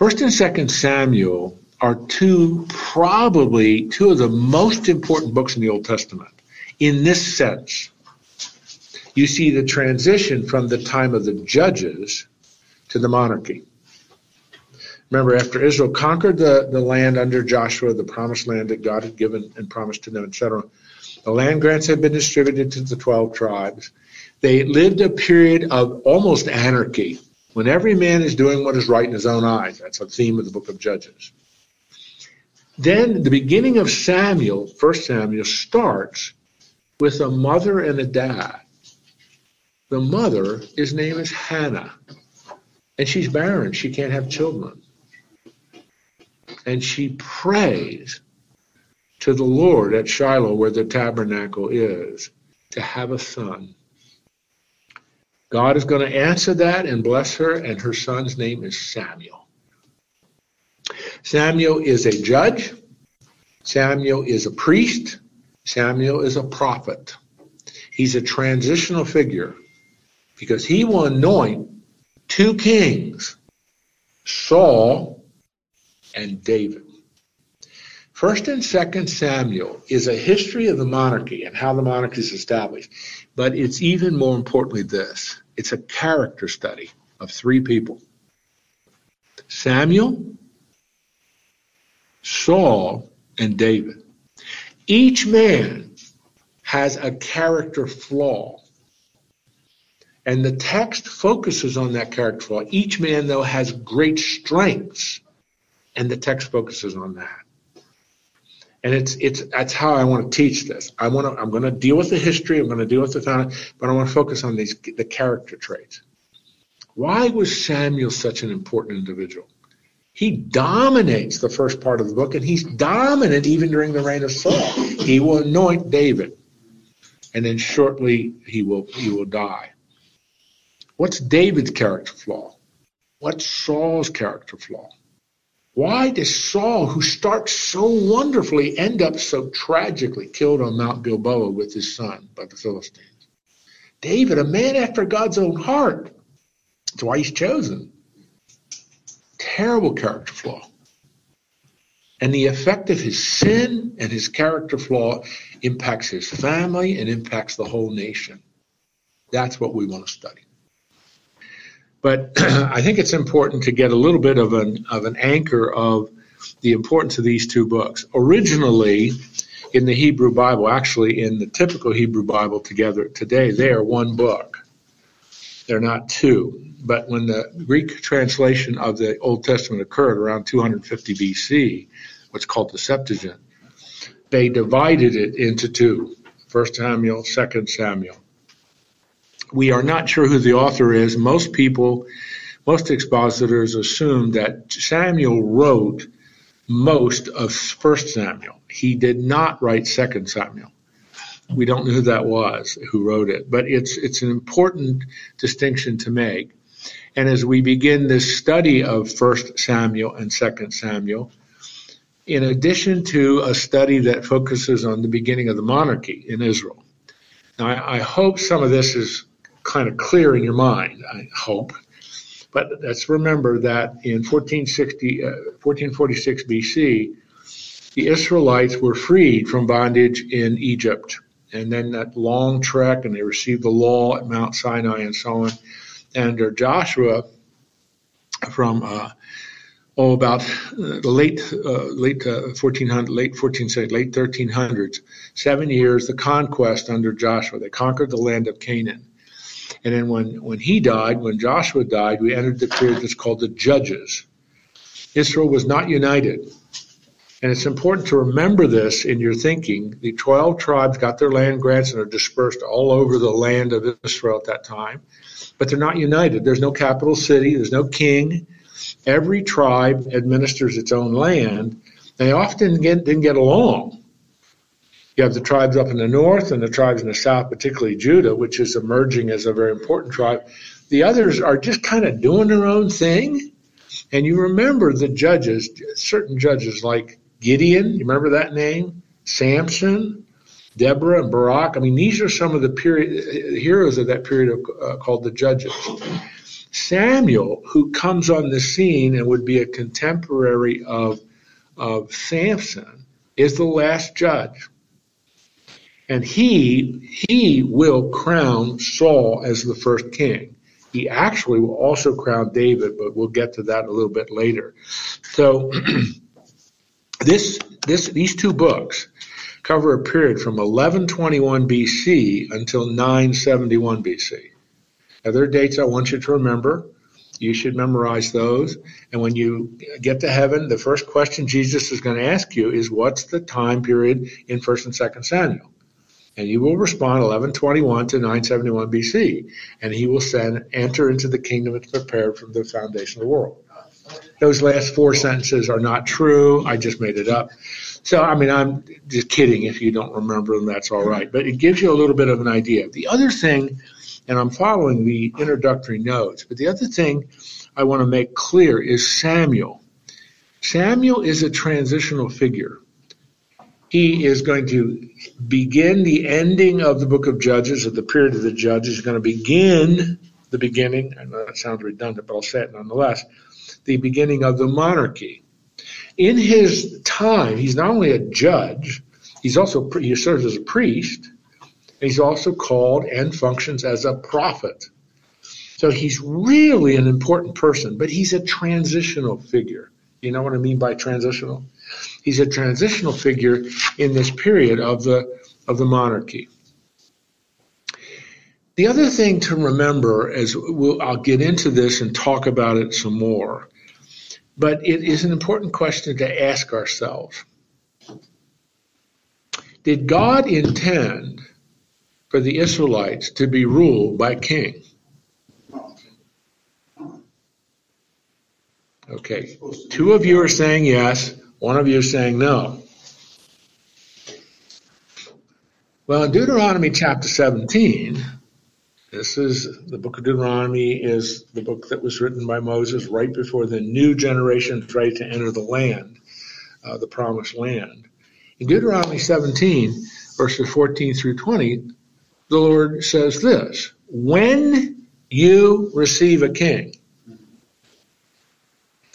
First and Second Samuel are two, probably two of the most important books in the Old Testament in this sense. You see the transition from the time of the judges to the monarchy. Remember, after Israel conquered the, the land under Joshua, the promised land that God had given and promised to them, etc., the land grants had been distributed to the 12 tribes. They lived a period of almost anarchy when every man is doing what is right in his own eyes. That's a theme of the book of Judges. Then the beginning of Samuel, First Samuel, starts with a mother and a dad. The mother, his name is Hannah, and she's barren. She can't have children. And she prays to the Lord at Shiloh, where the tabernacle is, to have a son. God is going to answer that and bless her, and her son's name is Samuel. Samuel is a judge. Samuel is a priest. Samuel is a prophet. He's a transitional figure because he will anoint two kings, Saul and David. First and Second Samuel is a history of the monarchy and how the monarchy is established, but it's even more importantly this: it's a character study of three people: Samuel, Saul, and David. Each man has a character flaw. And the text focuses on that character flaw. Each man, though, has great strengths, and the text focuses on that. And it's it's that's how I want to teach this. I want to I'm going to deal with the history. I'm going to deal with the founding, but I want to focus on these the character traits. Why was Samuel such an important individual? He dominates the first part of the book, and he's dominant even during the reign of Saul. He will anoint David, and then shortly he will he will die. What's David's character flaw? What's Saul's character flaw? Why does Saul, who starts so wonderfully, end up so tragically killed on Mount Gilboa with his son by the Philistines? David, a man after God's own heart. That's why he's chosen terrible character flaw. And the effect of his sin and his character flaw impacts his family and impacts the whole nation. That's what we want to study. But I think it's important to get a little bit of an, of an anchor of the importance of these two books. Originally, in the Hebrew Bible, actually in the typical Hebrew Bible together today, they are one book. They're not two but when the Greek translation of the Old Testament occurred around 250 BC, what's called the Septuagint, they divided it into two First Samuel, Second Samuel. We are not sure who the author is. Most people, most expositors assume that Samuel wrote most of First Samuel. He did not write Second Samuel. We don't know who that was who wrote it, but it's it's an important distinction to make. And as we begin this study of First Samuel and Second Samuel, in addition to a study that focuses on the beginning of the monarchy in Israel. Now, I, I hope some of this is kind of clear in your mind. I hope. But let's remember that in 1460, uh, 1446 BC, the Israelites were freed from bondage in Egypt. And then that long trek, and they received the law at Mount Sinai and so on under Joshua from uh, oh about uh, the late uh, late uh, 1400 late 14th late 1300s seven years the conquest under Joshua they conquered the land of Canaan and then when when he died when Joshua died we entered the period that's called the Judges Israel was not united and it's important to remember this in your thinking. The 12 tribes got their land grants and are dispersed all over the land of Israel at that time but they're not united. There's no capital city, there's no king. Every tribe administers its own land. They often get, didn't get along. You have the tribes up in the north and the tribes in the south, particularly Judah, which is emerging as a very important tribe. The others are just kind of doing their own thing. And you remember the judges, certain judges like Gideon, you remember that name? Samson, Deborah and Barak. I mean, these are some of the period heroes of that period of, uh, called the Judges. Samuel, who comes on the scene and would be a contemporary of, of Samson, is the last judge. And he, he will crown Saul as the first king. He actually will also crown David, but we'll get to that a little bit later. So this, this, these two books cover a period from 1121 BC until 971 BC. Now, there are dates I want you to remember. You should memorize those. And when you get to heaven, the first question Jesus is going to ask you is, What's the time period in 1st and 2nd Samuel? And you will respond 1121 to 971 BC. And he will send, Enter into the kingdom that's prepared from the foundation of the world. Those last four sentences are not true. I just made it up. So, I mean, I'm just kidding. If you don't remember them, that's all right. But it gives you a little bit of an idea. The other thing and I'm following the introductory notes. But the other thing I want to make clear is Samuel. Samuel is a transitional figure. He is going to begin the ending of the book of Judges, of the period of the Judges. He's going to begin the beginning, I know that sounds redundant, but I'll say it nonetheless, the beginning of the monarchy. In his time, he's not only a judge, he's also he serves as a priest, He's also called and functions as a prophet. So he's really an important person, but he's a transitional figure. You know what I mean by transitional? He's a transitional figure in this period of the of the monarchy. The other thing to remember, as we'll, I'll get into this and talk about it some more, but it is an important question to ask ourselves. Did God intend for the Israelites to be ruled by king. Okay, two of you are saying yes, one of you is saying no. Well, in Deuteronomy chapter 17, this is the book of Deuteronomy is the book that was written by Moses right before the new generation tried to enter the land, uh, the promised land. In Deuteronomy 17, verses 14 through 20, the Lord says this when you receive a king,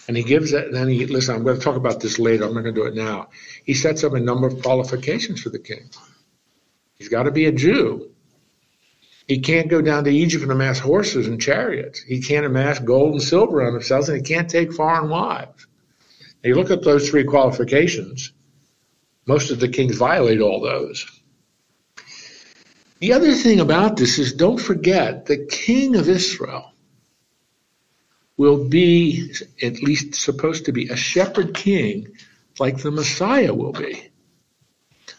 and he gives that, then he, listen, I'm going to talk about this later. I'm not going to do it now. He sets up a number of qualifications for the king. He's got to be a Jew. He can't go down to Egypt and amass horses and chariots. He can't amass gold and silver on himself, and he can't take foreign wives. Now you look at those three qualifications. Most of the kings violate all those. The other thing about this is don't forget the king of Israel will be at least supposed to be a shepherd king like the Messiah will be.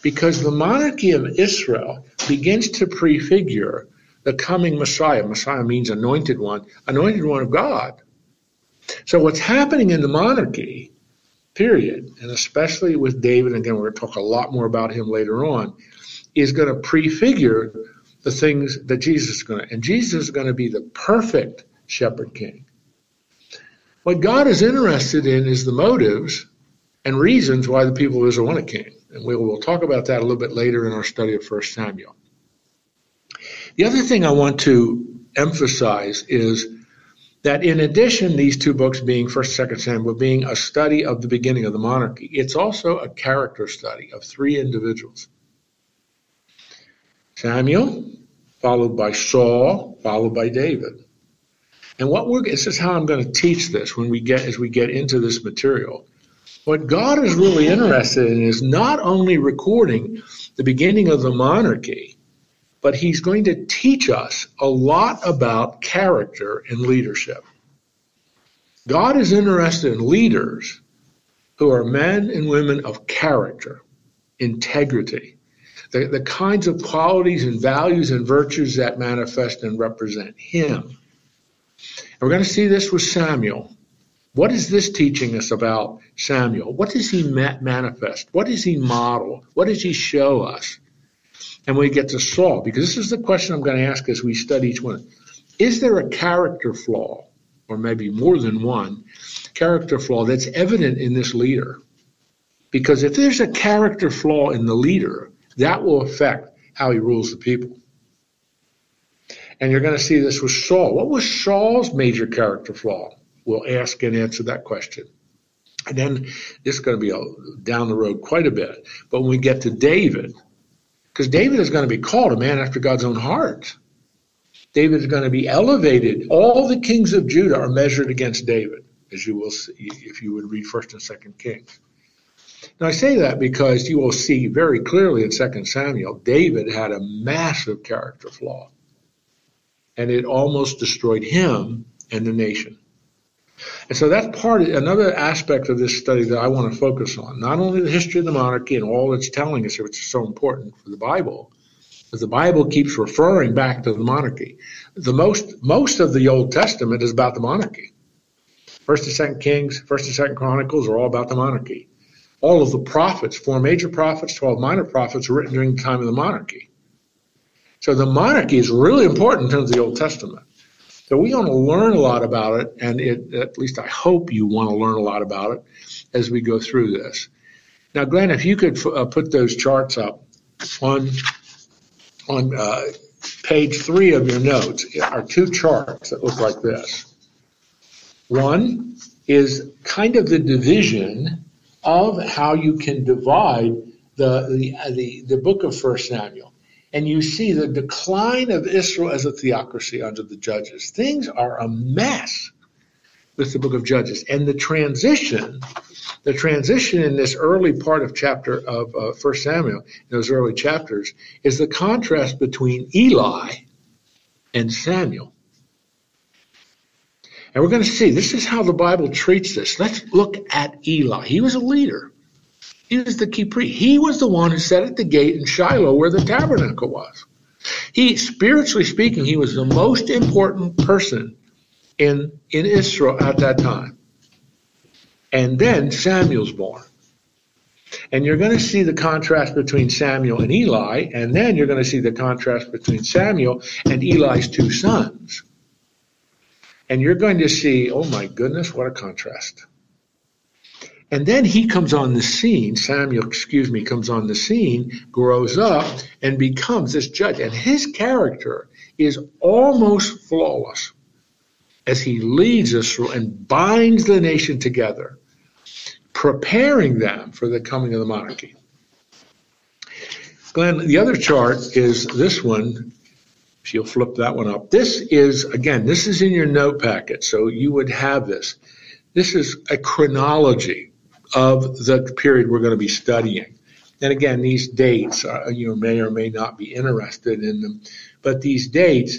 Because the monarchy of Israel begins to prefigure the coming Messiah. Messiah means anointed one, anointed one of God. So what's happening in the monarchy, period, and especially with David, and again, we're going to talk a lot more about him later on, is going to prefigure the things that Jesus is going to. And Jesus is going to be the perfect shepherd king. What God is interested in is the motives and reasons why the people of Israel king. And we will talk about that a little bit later in our study of 1 Samuel. The other thing I want to emphasize is that in addition, these two books being 1st, 2nd Samuel, being a study of the beginning of the monarchy, it's also a character study of three individuals. Samuel, followed by Saul, followed by David. And what we're this is how I'm going to teach this when we get as we get into this material. What God is really interested in is not only recording the beginning of the monarchy, but he's going to teach us a lot about character and leadership. God is interested in leaders who are men and women of character, integrity, the, the kinds of qualities and values and virtues that manifest and represent Him. We're going to see this with Samuel. What is this teaching us about Samuel? What does he manifest? What does he model? What does he show us? And we get to Saul, because this is the question I'm going to ask as we study each one. Is there a character flaw, or maybe more than one, character flaw that's evident in this leader? Because if there's a character flaw in the leader, that will affect how he rules the people. And you're going to see this with Saul. What was Saul's major character flaw? We'll ask and answer that question. And then this is going to be a, down the road quite a bit. But when we get to David, because David is going to be called a man after God's own heart. David is going to be elevated. All the kings of Judah are measured against David, as you will see if you would read First and Second Kings. Now I say that because you will see very clearly in Second Samuel, David had a massive character flaw, and it almost destroyed him and the nation. And so that's part of another aspect of this study that I want to focus on. Not only the history of the monarchy and all it's telling us, which is so important for the Bible, but the Bible keeps referring back to the monarchy. The most most of the Old Testament is about the monarchy. First and Second Kings, First and Second Chronicles are all about the monarchy. All of the prophets, four major prophets, twelve minor prophets, were written during the time of the monarchy. So the monarchy is really important in terms of the Old Testament. So we want to learn a lot about it, and it, at least I hope you want to learn a lot about it as we go through this. Now, Glenn, if you could uh, put those charts up on on uh, page three of your notes are two charts that look like this. One is kind of the division of how you can divide the the the, the book of First Samuel and you see the decline of Israel as a theocracy under the judges. Things are a mess with the book of Judges. And the transition, the transition in this early part of chapter of uh, 1 Samuel, those early chapters, is the contrast between Eli and Samuel. And we're going to see this is how the Bible treats this. Let's look at Eli. He was a leader. He was the priest. He was the one who sat at the gate in Shiloh where the tabernacle was. He, spiritually speaking, he was the most important person in, in Israel at that time. And then Samuel's born. And you're going to see the contrast between Samuel and Eli, and then you're going to see the contrast between Samuel and Eli's two sons. And you're going to see, oh my goodness, what a contrast. And then he comes on the scene, Samuel, excuse me, comes on the scene, grows up, and becomes this judge. And his character is almost flawless as he leads Israel and binds the nation together, preparing them for the coming of the monarchy. Glenn, the other chart is this one. If you'll flip that one up. This is, again, this is in your note packet, so you would have this. This is a chronology of the period we're going to be studying. And again, these dates, uh, you may or may not be interested in them, but these dates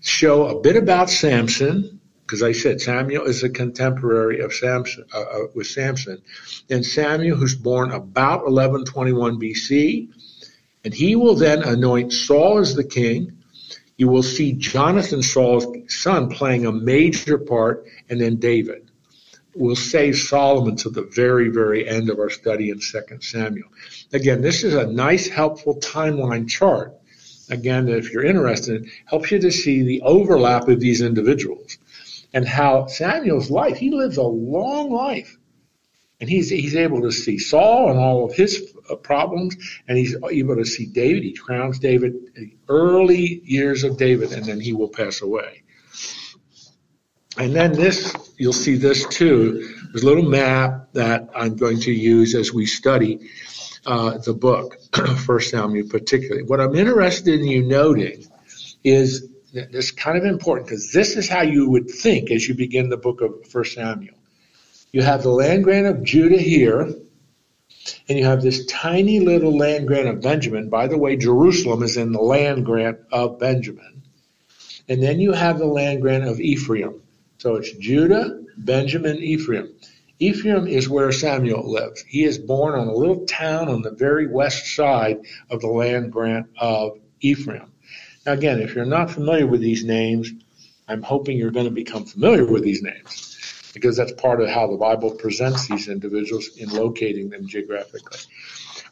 show a bit about Samson, because I said Samuel is a contemporary of Samson uh, uh, with Samson, and Samuel, who's born about 1121 BC, and he will then anoint Saul as the king. You will see Jonathan, Saul's son, playing a major part, and then David we'll save Solomon to the very, very end of our study in 2 Samuel. Again, this is a nice, helpful timeline chart. Again, if you're interested, it helps you to see the overlap of these individuals and how Samuel's life, he lives a long life. And he's, he's able to see Saul and all of his uh, problems, and he's able to see David. He crowns David, the early years of David, and then he will pass away. And then this, you'll see this too. There's a little map that I'm going to use as we study uh, the book, First Samuel particularly. What I'm interested in you noting is that this kind of important because this is how you would think as you begin the book of First Samuel. You have the land grant of Judah here, and you have this tiny little land grant of Benjamin. By the way, Jerusalem is in the land grant of Benjamin. And then you have the land grant of Ephraim. So it's Judah, Benjamin, Ephraim. Ephraim is where Samuel lives. He is born on a little town on the very west side of the land grant of Ephraim. Now, again, if you're not familiar with these names, I'm hoping you're going to become familiar with these names because that's part of how the Bible presents these individuals in locating them geographically.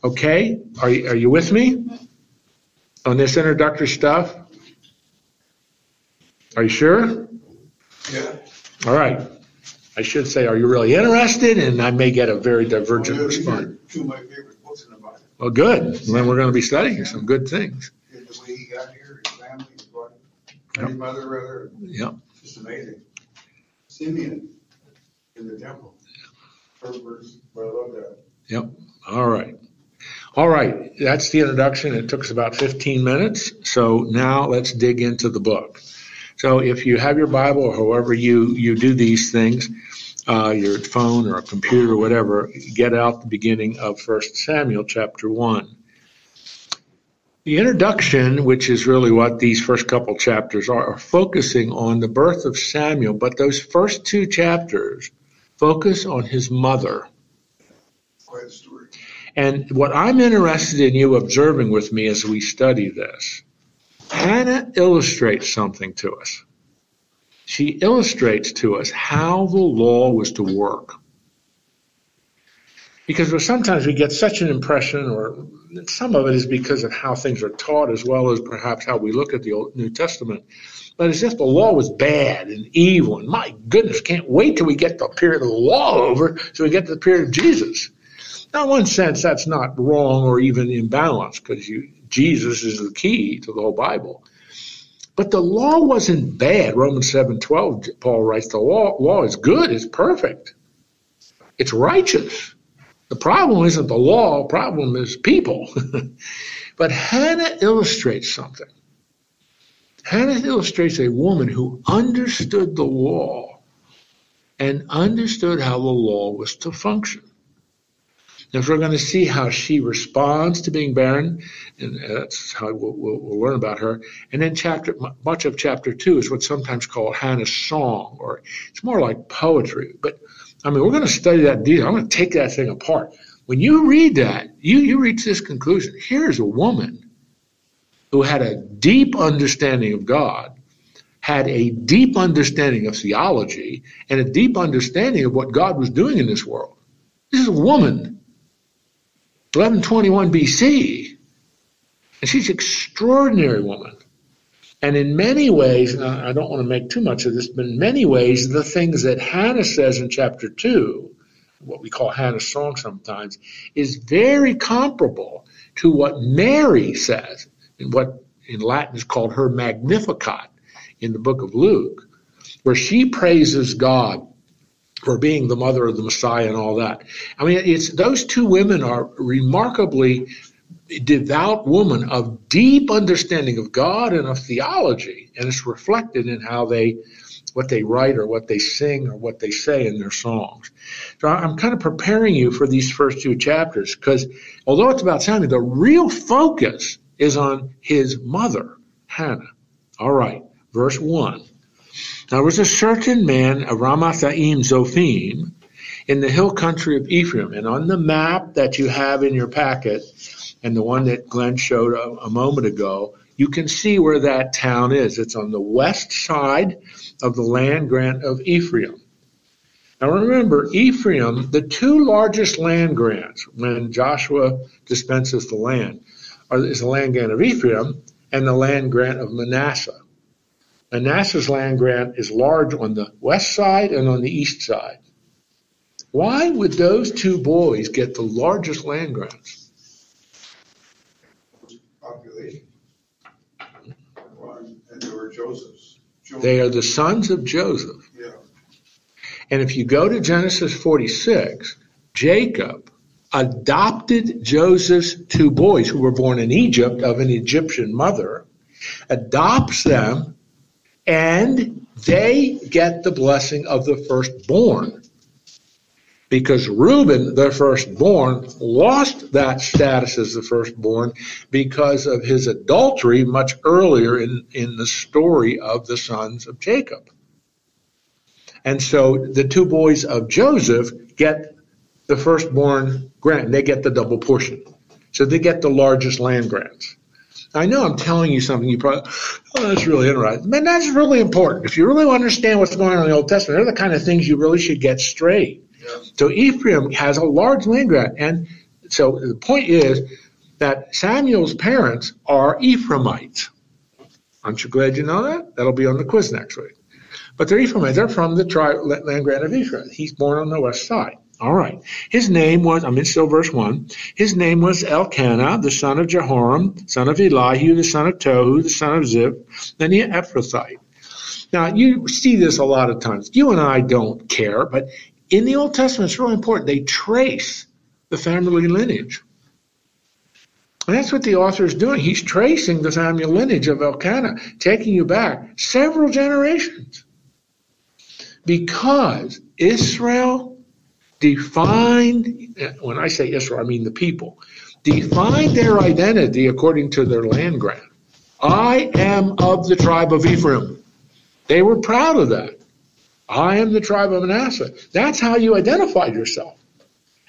Okay, are you, are you with me on this introductory stuff? Are you sure? Yeah. All right. I should say, are you really interested? And I may get a very divergent Well, are response. Two of my favorite books in the Bible. Well, good. Then we're going to be studying some good things. The way he got here, his family, his. Any mother rather, Yep. just amazing. Simeon in the temple. First verse, I love that. Yep. All right. All right. That's the introduction. It took us about 15 minutes. So now let's dig into the book. So if you have your Bible or however you, you do these things, uh, your phone or a computer or whatever, get out the beginning of 1 Samuel chapter 1. The introduction, which is really what these first couple chapters are, are focusing on the birth of Samuel, but those first two chapters focus on his mother. Quite a story. And what I'm interested in you observing with me as we study this, Hannah illustrates something to us. She illustrates to us how the law was to work. Because sometimes we get such an impression, or some of it is because of how things are taught, as well as perhaps how we look at the Old New Testament. But as if the law was bad and evil, and my goodness, can't wait till we get the period of the law over, so we get to the period of Jesus. Now, in one sense, that's not wrong or even imbalanced, because Jesus is the key to the whole Bible. But the law wasn't bad. Romans 7:12, Paul writes, the law, law is good, it's perfect. It's righteous. The problem isn't the law, the problem is people. but Hannah illustrates something. Hannah illustrates a woman who understood the law and understood how the law was to function. If we're going to see how she responds to being barren, and uh, that's how we'll, we'll, we'll, learn about her. And then chapter, much of chapter two is what's sometimes called Hannah's song, or it's more like poetry. But I mean, we're going to study that deal. I'm going to take that thing apart. When you read that, you, you reach this conclusion. Here's a woman who had a deep understanding of God, had a deep understanding of theology, and a deep understanding of what God was doing in this world. This is a woman 1121 BC. And she's an extraordinary woman. And in many ways, I don't want to make too much of this, but in many ways, the things that Hannah says in chapter 2, what we call Hannah's song sometimes, is very comparable to what Mary says, in what in Latin is called her Magnificat in the book of Luke, where she praises God for being the mother of the Messiah and all that. I mean, it's those two women are remarkably devout women of deep understanding of God and of theology, and it's reflected in how they what they write or what they sing or what they say in their songs. So I'm kind of preparing you for these first two chapters because although it's about Samuel, the real focus is on his mother, Hannah. All right, verse 1. There was a certain man Ramathaim Zophim in the hill country of Ephraim. And on the map that you have in your packet, and the one that Glenn showed a, a moment ago, you can see where that town is. It's on the west side of the land grant of Ephraim. Now remember, Ephraim, the two largest land grants when Joshua dispenses the land, are, is the land grant of Ephraim and the land grant of Manasseh. Manasseh's land grant is large on the west side and on the east side. Why would those two boys get the largest land grants? Population. And they were Joseph's. They are the sons of Joseph. Yeah. And if you go to Genesis 46, Jacob adopted Joseph's two boys who were born in Egypt of an Egyptian mother, adopts them and they get the blessing of the firstborn. Because Reuben, the firstborn, lost that status as the firstborn because of his adultery much earlier in, in the story of the sons of Jacob. And so the two boys of Joseph get the firstborn grant, they get the double portion. So they get the largest land grants. I know I'm telling you something you probably, oh, that's really interesting. Man, that's really important. If you really understand what's going on in the Old Testament, they're the kind of things you really should get straight. Yeah. So Ephraim has a large land grant. And so the point is that Samuel's parents are Ephraimites. Aren't you glad you know that? That'll be on the quiz next week. But they're Ephraimites. They're from the tri- land grant of Ephraim. He's born on the west side. All right. His name was, I'm in still verse 1. His name was Elkanah, the son of Jeroham, son of Elihu, the son of Tohu, the son of Ziph, then the Ephrathite. Now, you see this a lot of times. You and I don't care, but in the Old Testament, it's really important. They trace the family lineage. And that's what the author is doing. He's tracing the family lineage of Elkanah, taking you back several generations. Because Israel defined, when I say Israel, I mean the people, defined their identity according to their land grant. I am of the tribe of Ephraim. They were proud of that. I am the tribe of Manasseh. That's how you identified yourself.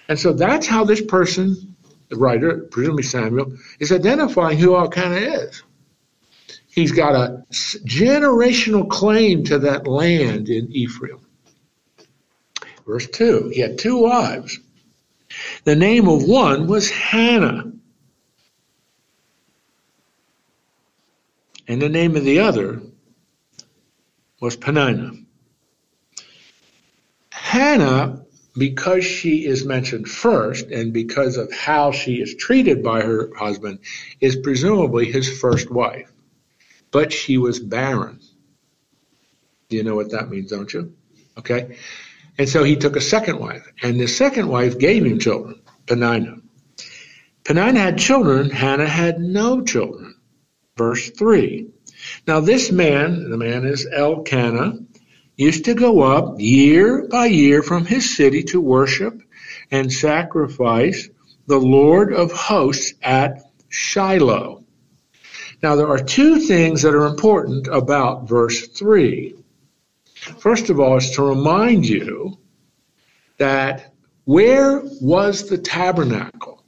And so that's how this person, the writer, presumably Samuel, is identifying who Elkanah is. He's got a generational claim to that land in Ephraim. Verse 2 He had two wives. The name of one was Hannah, and the name of the other was Peninnah. Hannah, because she is mentioned first and because of how she is treated by her husband, is presumably his first wife. But she was barren. Do you know what that means, don't you? Okay. And so he took a second wife, and the second wife gave him children, Peninnah. Peninnah had children, Hannah had no children. Verse 3. Now, this man, the man is Elkanah, used to go up year by year from his city to worship and sacrifice the Lord of hosts at Shiloh. Now, there are two things that are important about verse 3. First of all, is to remind you that where was the tabernacle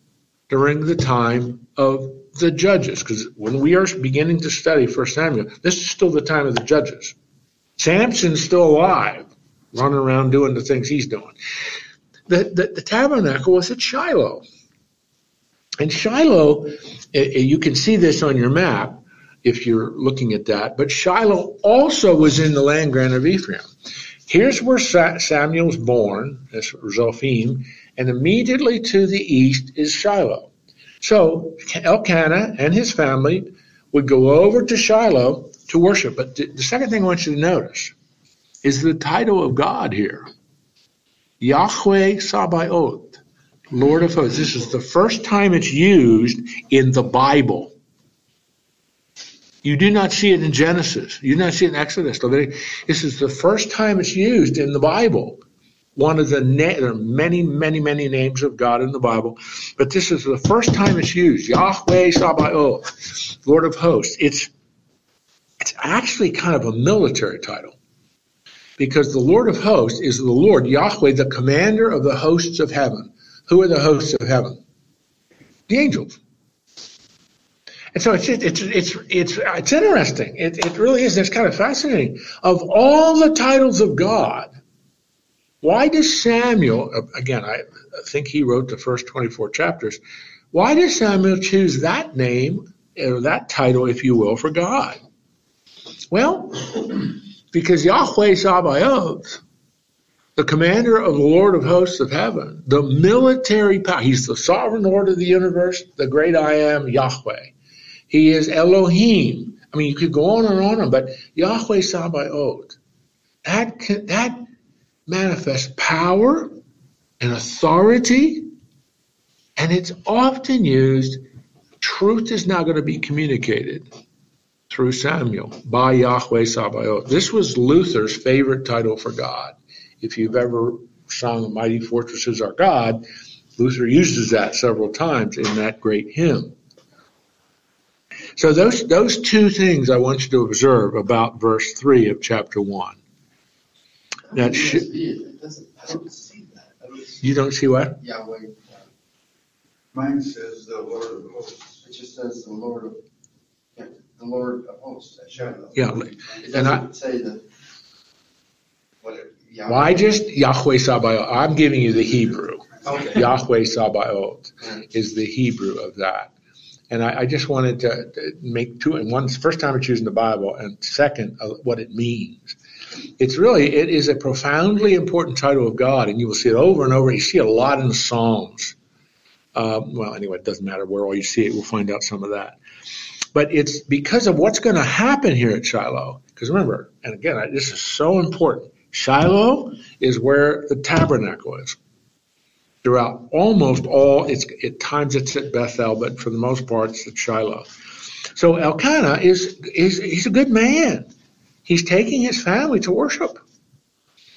during the time of the judges, because when we are beginning to study First Samuel, this is still the time of the judges. Samson's still alive, running around doing the things he's doing. The, the, the tabernacle was at Shiloh. And Shiloh, eh, eh, you can see this on your map if you're looking at that, but Shiloh also was in the land grant of Ephraim. Here's where Samuel's born, as Zophim, and immediately to the east is Shiloh. So Elkanah and his family would go over to Shiloh to worship. But the second thing I want you to notice is the title of God here Yahweh Sabaoth, Lord of hosts. This is the first time it's used in the Bible. You do not see it in Genesis. You do not see it in Exodus. This is the first time it's used in the Bible one of the na- there are many, many, many names of God in the Bible, but this is the first time it's used. Yahweh Sabaoth, Lord of Hosts. It's it's actually kind of a military title because the Lord of Hosts is the Lord Yahweh, the commander of the hosts of heaven. Who are the hosts of heaven? The angels. And so it's it's it's it's it's interesting. It it really is. It's kind of fascinating. Of all the titles of God, why does Samuel, uh, again, I think he wrote the first 24 chapters, why does Samuel choose that name, or that title, if you will, for God? Well, because Yahweh Sabaoth, the commander of the Lord of hosts of heaven, the military power, he's the sovereign Lord of the universe, the great I am, Yahweh. He is Elohim. I mean, you could go on and on, but Yahweh Sabaoth, that, that manifests power and authority, and it's often used. Truth is now going to be communicated through Samuel by Yahweh Sabaoth. This was Luther's favorite title for God. If you've ever sung Mighty Fortress is Our God, Luther uses that several times in that great hymn. So those those two things I want you to observe about verse three of chapter one. That should. I don't see that. I don't see You don't see what? Yahweh. Mine says the Lord of hosts. It just says the Lord of, the Lord of hosts. Yeah, and I- say the, what Yahweh. Why just Yahweh Sabaoth? I'm giving you the Hebrew. Okay. Yahweh Sabaoth is the Hebrew of that. And I, I just wanted to, make two, and one, first time it's used the Bible, and second, uh, what it means. it's really it is a profoundly important title of God, and you will see it over and over. You see a lot in the Psalms. Uh, well, anyway, it doesn't matter where all you see it. We'll find out some of that. But it's because of what's going to happen here at Shiloh. Because remember, and again, I, this is so important. Shiloh is where the tabernacle is. Throughout almost all, it's at times it's at Bethel, but for the most part, it's at Shiloh. So Elkanah is is he's a good man. He's taking his family to worship,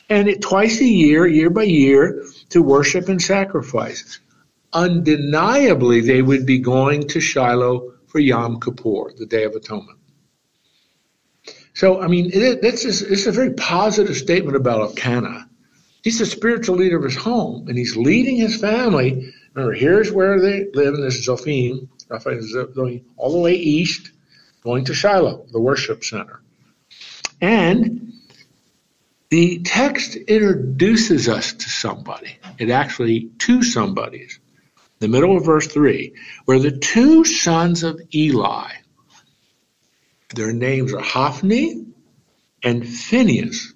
and it, twice a year, year by year, to worship and sacrifice. Undeniably, they would be going to Shiloh for Yom Kippur, the Day of Atonement. So, I mean, it, it's, it's a very positive statement about Elkanah. He's the spiritual leader of his home, and he's leading his family. Remember, here's where they live in this is Zophim, all the way east, going to Shiloh, the worship center. And the text introduces us to somebody. It actually to somebodies. The middle of verse 3, where the two sons of Eli, their names are Hophni and Phinehas,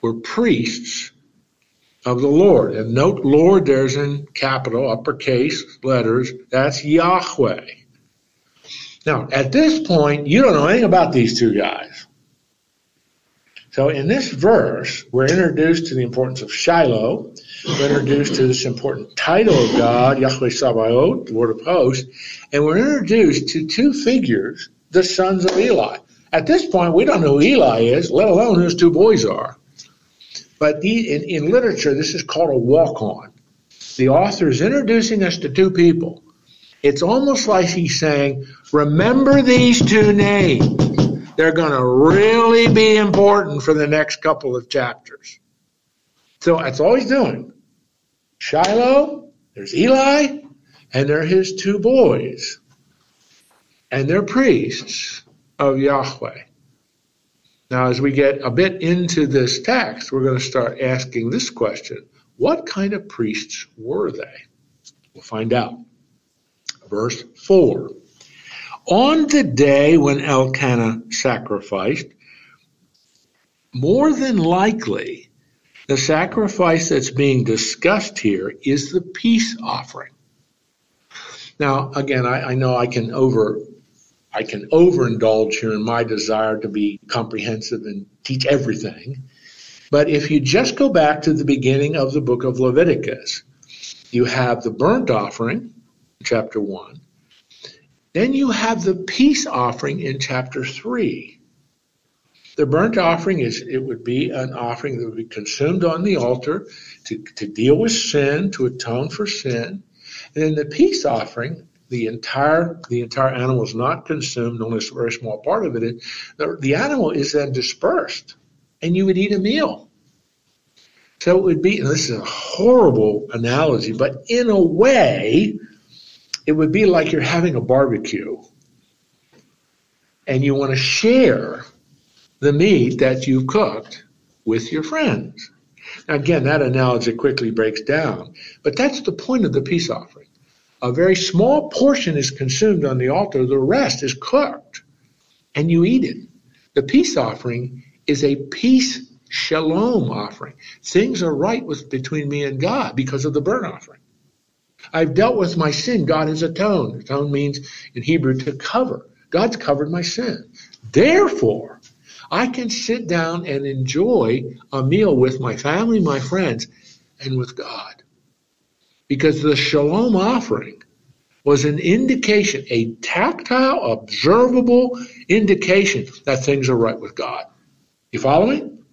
were priests of the Lord. And note Lord there's in capital, uppercase letters. That's Yahweh. Now, at this point, you don't know anything about these two guys. So in this verse, we're introduced to the importance of Shiloh. We're introduced to this important title of God, Yahweh Sabaoth, Lord of hosts. And we're introduced to two figures, the sons of Eli. At this point, we don't know who Eli is, let alone who his two boys are. But the, in, in literature, this is called a walk on. The author is introducing us to two people. It's almost like he's saying, remember these two names. They're going to really be important for the next couple of chapters. So that's all he's doing. Shiloh, there's Eli, and they're his two boys. And they're priests of Yahweh. Now, as we get a bit into this text, we're going to start asking this question What kind of priests were they? We'll find out. Verse 4 On the day when Elkanah sacrificed, more than likely, the sacrifice that's being discussed here is the peace offering. Now, again, I, I know I can over I can overindulge here in my desire to be comprehensive and teach everything. But if you just go back to the beginning of the book of Leviticus, you have the burnt offering, chapter 1. Then you have the peace offering in chapter 3. The burnt offering is it would be an offering that would be consumed on the altar to, to deal with sin, to atone for sin. And then the peace offering the entire the entire animal is not consumed, only a very small part of it. The, the animal is then dispersed, and you would eat a meal. So it would be. this is a horrible analogy, but in a way, it would be like you're having a barbecue, and you want to share the meat that you've cooked with your friends. Now, again, that analogy quickly breaks down, but that's the point of the peace offering a very small portion is consumed on the altar, the rest is cooked, and you eat it. The peace offering is a peace shalom offering. Things are right with between me and God because of the burnt offering. I've dealt with my sin. God has atoned. Atone means in Hebrew to cover. God's covered my sin. Therefore, I can sit down and enjoy a meal with my family, my friends, and with God because the shalom offering was an indication, a tactile, observable indication that things are right with God. You following?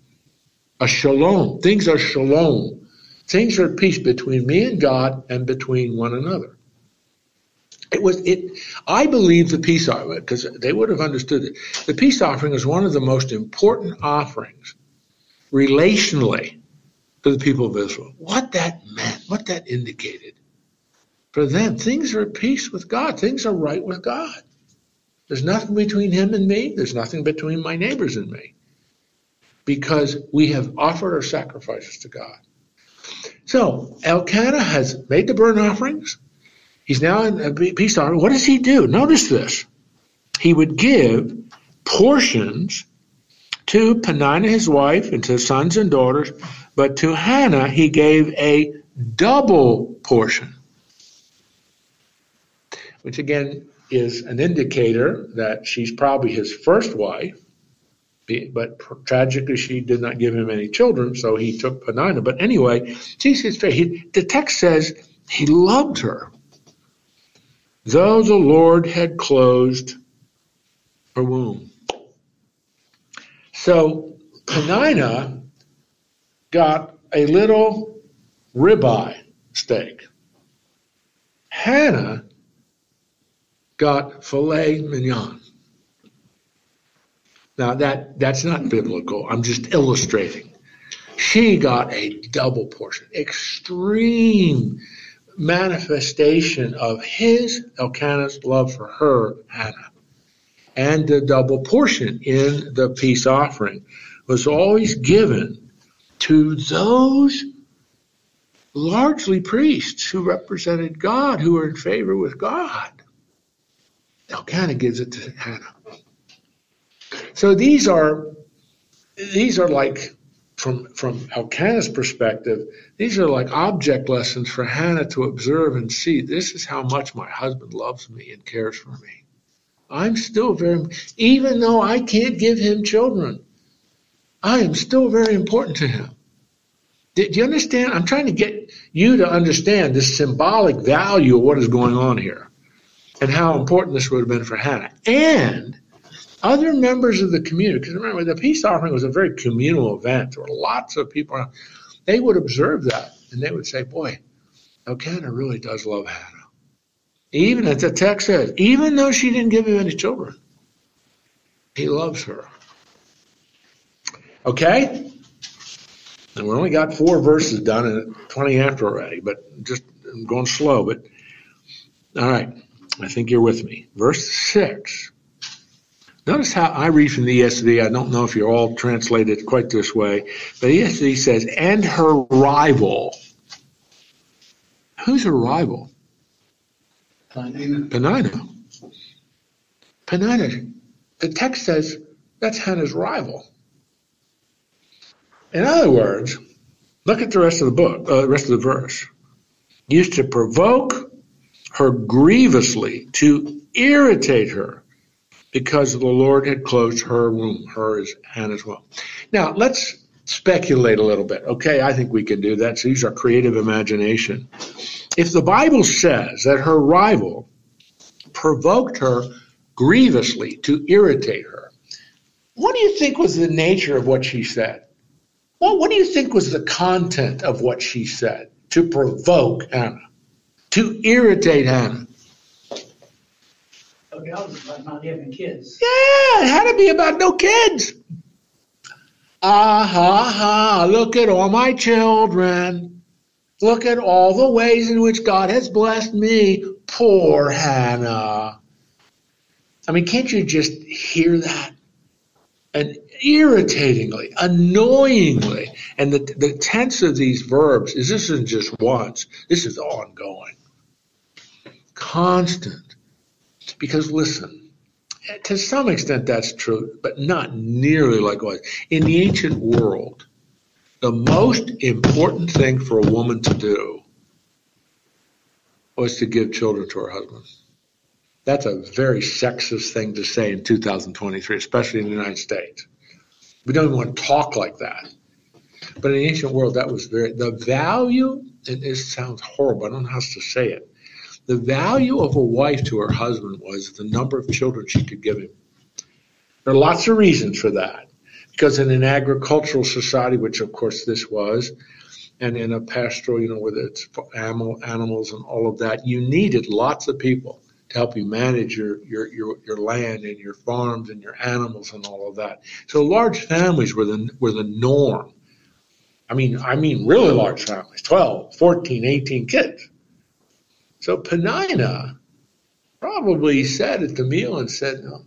A shalom. Things are shalom. Things are at peace between me and God and between one another. It was it. I believe the peace offering because they would have understood it. The peace offering is one of the most important offerings relationally to the people of Israel. What that meant, what that indicated. For them, things are at peace with God. Things are right with God. There's nothing between him and me. There's nothing between my neighbors and me. Because we have offered our sacrifices to God. So Elkanah has made the burnt offerings. He's now in a peace offering. What does he do? Notice this. He would give portions to Peninnah his wife, and to sons and daughters, but to Hannah he gave a double portion. Which again is an indicator that she's probably his first wife, but tragically she did not give him any children, so he took Peninnah. But anyway, Jesus, he, the text says he loved her, though the Lord had closed her womb. So Peninnah got a little ribeye steak. Hannah got filet mignon. Now that that's not biblical. I'm just illustrating. She got a double portion, extreme manifestation of his Elkanah's love for her, Hannah, and the double portion in the peace offering was always given to those largely priests who represented God, who were in favor with God. Elkanah gives it to Hannah. So these are these are like from from Elkanah's perspective, these are like object lessons for Hannah to observe and see. This is how much my husband loves me and cares for me. I'm still very, even though I can't give him children, I am still very important to him. Do you understand? I'm trying to get you to understand the symbolic value of what is going on here and how important this would have been for Hannah. And other members of the community, because remember, the peace offering was a very communal event. There were lots of people around. They would observe that and they would say, Boy, Elkanah really does love Hannah. Even as the text says, even though she didn't give him any children, he loves her. Okay? And we only got four verses done and 20 after already, but just I'm going slow. But all right, I think you're with me. Verse 6. Notice how I read from the ESV. I don't know if you're all translated quite this way, but ESV says, and her rival. Who's her rival? Peninnah. Peninnah. Peninnah. The text says that's Hannah's rival. In other words, look at the rest of the book, uh, the rest of the verse. Used to provoke her grievously, to irritate her, because the Lord had closed her womb, her is as well. Now, let's speculate a little bit. Okay, I think we can do that. So use our creative imagination. If the Bible says that her rival provoked her grievously to irritate her, what do you think was the nature of what she said? Well, what do you think was the content of what she said to provoke Hannah, to irritate Hannah? Okay, I was about not having kids. Yeah, it had to be about no kids. Ah ha ha, look at all my children. Look at all the ways in which God has blessed me. Poor Hannah. I mean, can't you just hear that? And irritatingly, annoyingly. And the, the tense of these verbs is this isn't just once, this is ongoing. Constant. Because listen, to some extent that's true, but not nearly like it. In the ancient world, the most important thing for a woman to do was to give children to her husband. That's a very sexist thing to say in 2023, especially in the United States. We don't even want to talk like that. But in the ancient world, that was very, the value, and it sounds horrible, I don't know how else to say it. The value of a wife to her husband was the number of children she could give him. There are lots of reasons for that. Because in an agricultural society, which of course this was, and in a pastoral, you know, with its animal, animals and all of that, you needed lots of people to help you manage your, your, your, your land and your farms and your animals and all of that. So large families were the, were the norm. I mean, I mean really large families, 12, 14, 18 kids. So Peninnah probably sat at the meal and said, no,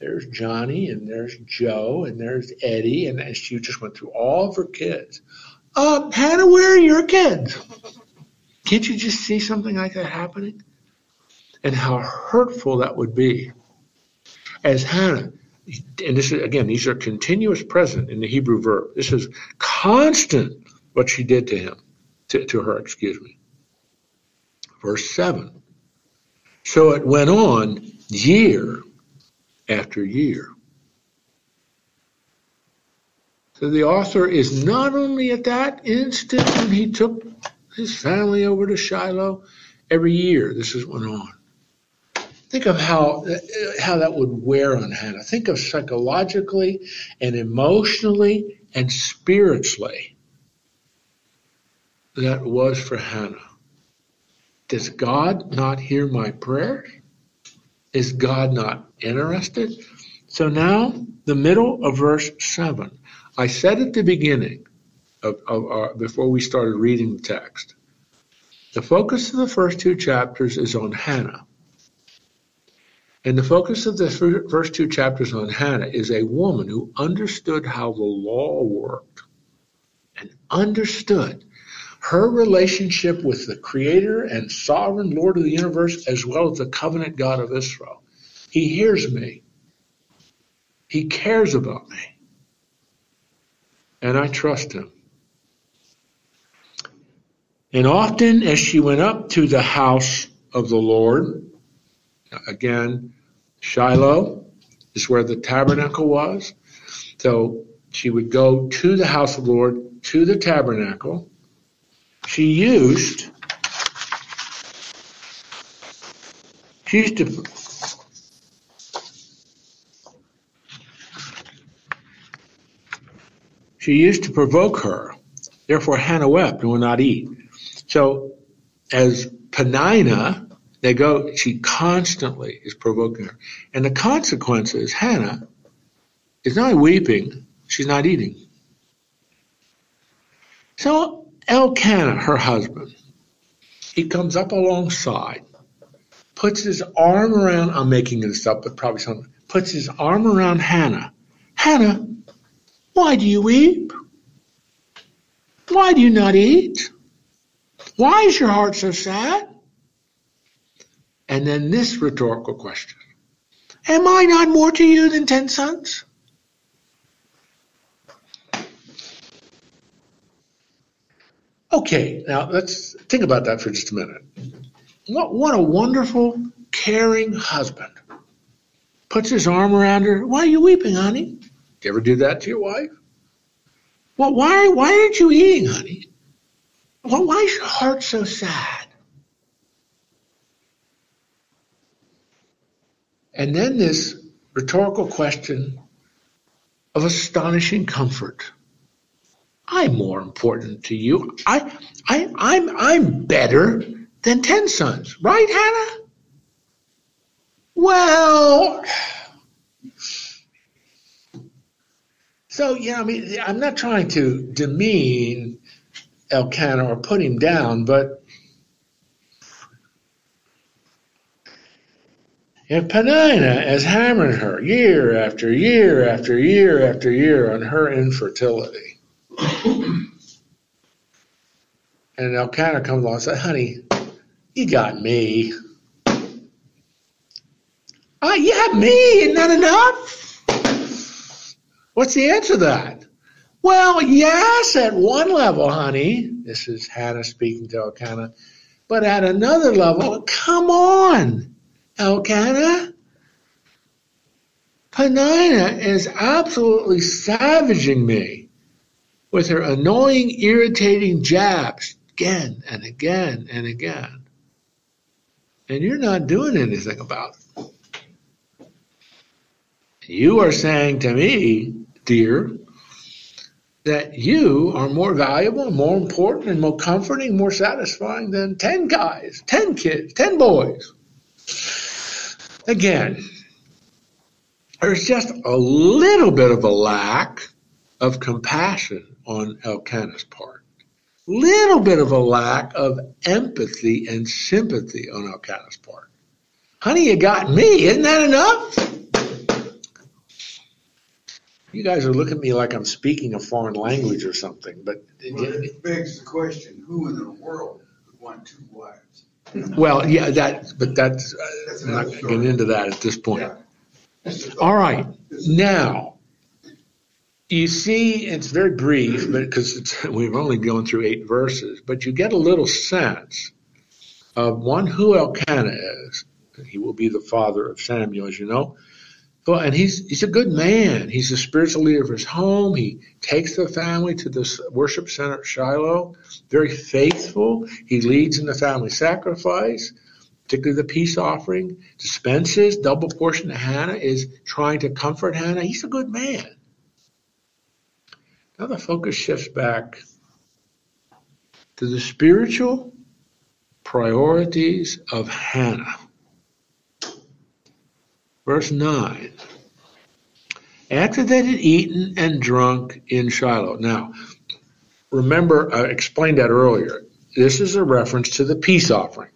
there's Johnny and there's Joe and there's Eddie. And she just went through all of her kids. Uh, Hannah, where are your kids? Can't you just see something like that happening? And how hurtful that would be. As Hannah, and this is, again, these are continuous present in the Hebrew verb. This is constant what she did to him, to, to her, excuse me. Verse 7. So it went on year after year. So the author is not only at that instant when he took his family over to Shiloh, every year this is went on. Think of how how that would wear on Hannah. Think of psychologically and emotionally and spiritually that was for Hannah. Does God not hear my prayers? Is God not interested? So now, the middle of verse 7. I said at the beginning, of, of uh, before we started reading the text, the focus of the first two chapters is on Hannah. And the focus of the first two chapters on Hannah is a woman who understood how the law worked and understood her relationship with the Creator and Sovereign Lord of the universe, as well as the covenant God of Israel. He hears me, He cares about me, and I trust Him. And often, as she went up to the house of the Lord, again, Shiloh is where the tabernacle was. So she would go to the house of the Lord, to the tabernacle. She used, she used to she used to provoke her. Therefore Hannah wept and would not eat. So as Peninnah, they go, she constantly is provoking her. And the consequence is Hannah is not weeping, she's not eating. So Elkanah, her husband, he comes up alongside, puts his arm around, I'm making this up, but probably something, puts his arm around Hannah. Hannah, why do you weep? Why do you not eat? Why is your heart so sad? And then this rhetorical question Am I not more to you than ten sons? Okay, now let's think about that for just a minute. What, what a wonderful, caring husband. Puts his arm around her. Why are you weeping, honey? Do you ever do that to your wife? Well, why, why aren't you eating, honey? Well, why is your heart so sad? And then this rhetorical question of astonishing comfort. I'm more important to you. I, I, I'm, I'm better than ten sons, right, Hannah? Well, so yeah, I mean, I'm not trying to demean Elkanah or put him down, but if Peninnah is hammering her year after year after year after year on her infertility, and Elkanah comes along and says, honey, you got me. Ah, you have me, isn't that enough? What's the answer to that? Well, yes, at one level, honey. This is Hannah speaking to Elkanah. But at another level, come on, Elkanah. Peninnah is absolutely savaging me with her annoying, irritating jabs again and again and again. And you're not doing anything about it. You are saying to me, dear, that you are more valuable, more important, and more comforting, more satisfying than 10 guys, 10 kids, 10 boys. Again, there's just a little bit of a lack of compassion on Elkanah's part. Little bit of a lack of empathy and sympathy on Elkanah's part. Honey, you got me. Isn't that enough? You guys are looking at me like I'm speaking a foreign language or something, but Well, it begs the question, who in the world would want two wives? Well, yeah, that, but that's, That's I'm not another going to story. get into that at this point. Yeah. All right, Now, you see, it's very brief, but because we've only gone through eight verses, but you get a little sense of one who Elkanah is. He will be the father of Samuel, as you know. Well, and he's he's a good man. He's the spiritual leader of his home. He takes the family to the worship center at Shiloh. Very faithful. He leads in the family sacrifice, particularly the peace offering. Dispenses double portion to Hannah. Is trying to comfort Hannah. He's a good man. Now the focus shifts back to the spiritual priorities of Hannah. Verse 9. After they had eaten and drunk in Shiloh. Now, remember, I explained that earlier. This is a reference to the peace offering.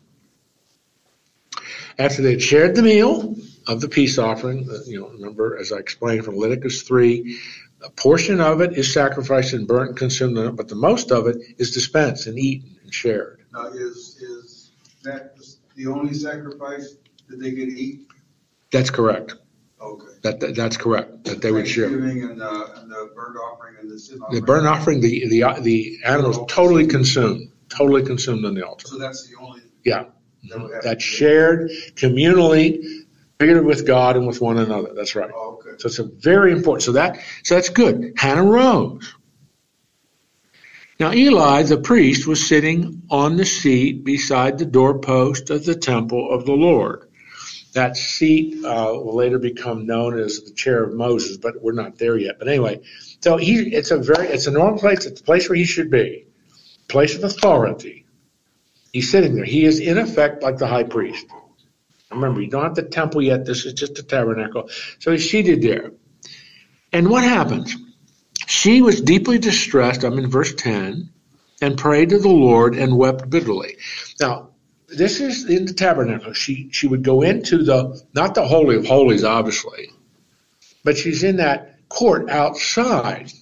After they had shared the meal of the peace offering, uh, you know, remember, as I explained from Leviticus 3, a portion of it is sacrificed and burnt and consumed, but the most of it is dispensed and eaten and shared. Now, is, is that the only sacrifice that they could eat? That's correct. Okay. That, that that's correct. That they would share. Thanksgiving and, uh, and the burnt offering and the sin The offering. burnt offering, the the the animals totally consumed, totally consumed on the altar. So that's the only. Yeah. That would have That's be- shared communally, figured with God and with one another. That's right. Oh, Okay. So it's a very important. So that so that's good. Hannah rose. Now Eli the priest was sitting on the seat beside the doorpost of the temple of the Lord. That seat uh, will later become known as the chair of Moses, but we're not there yet. But anyway, so he it's a very it's a normal place. It's a place where he should be, place of authority. He's sitting there. He is in effect like the high priest. Remember, you don't have the temple yet. This is just a tabernacle. So he's seated there. And what happens? She was deeply distressed, I'm in verse 10, and prayed to the Lord and wept bitterly. Now, this is in the tabernacle. She she would go into the not the holy of holies, obviously, but she's in that court outside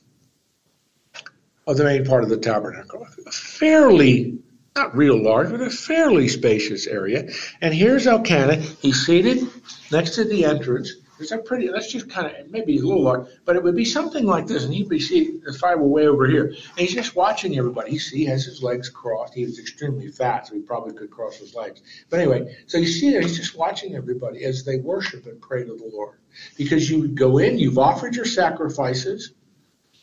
of the main part of the tabernacle. A fairly not real large, but a fairly spacious area. And here's Elkanah. He's seated next to the entrance. There's a pretty, let's just kind of, maybe a little large, but it would be something like this. And he'd be seated, if I were way over here. And he's just watching everybody. He's, he has his legs crossed. He was extremely fat, so he probably could cross his legs. But anyway, so you see he's just watching everybody as they worship and pray to the Lord. Because you would go in, you've offered your sacrifices,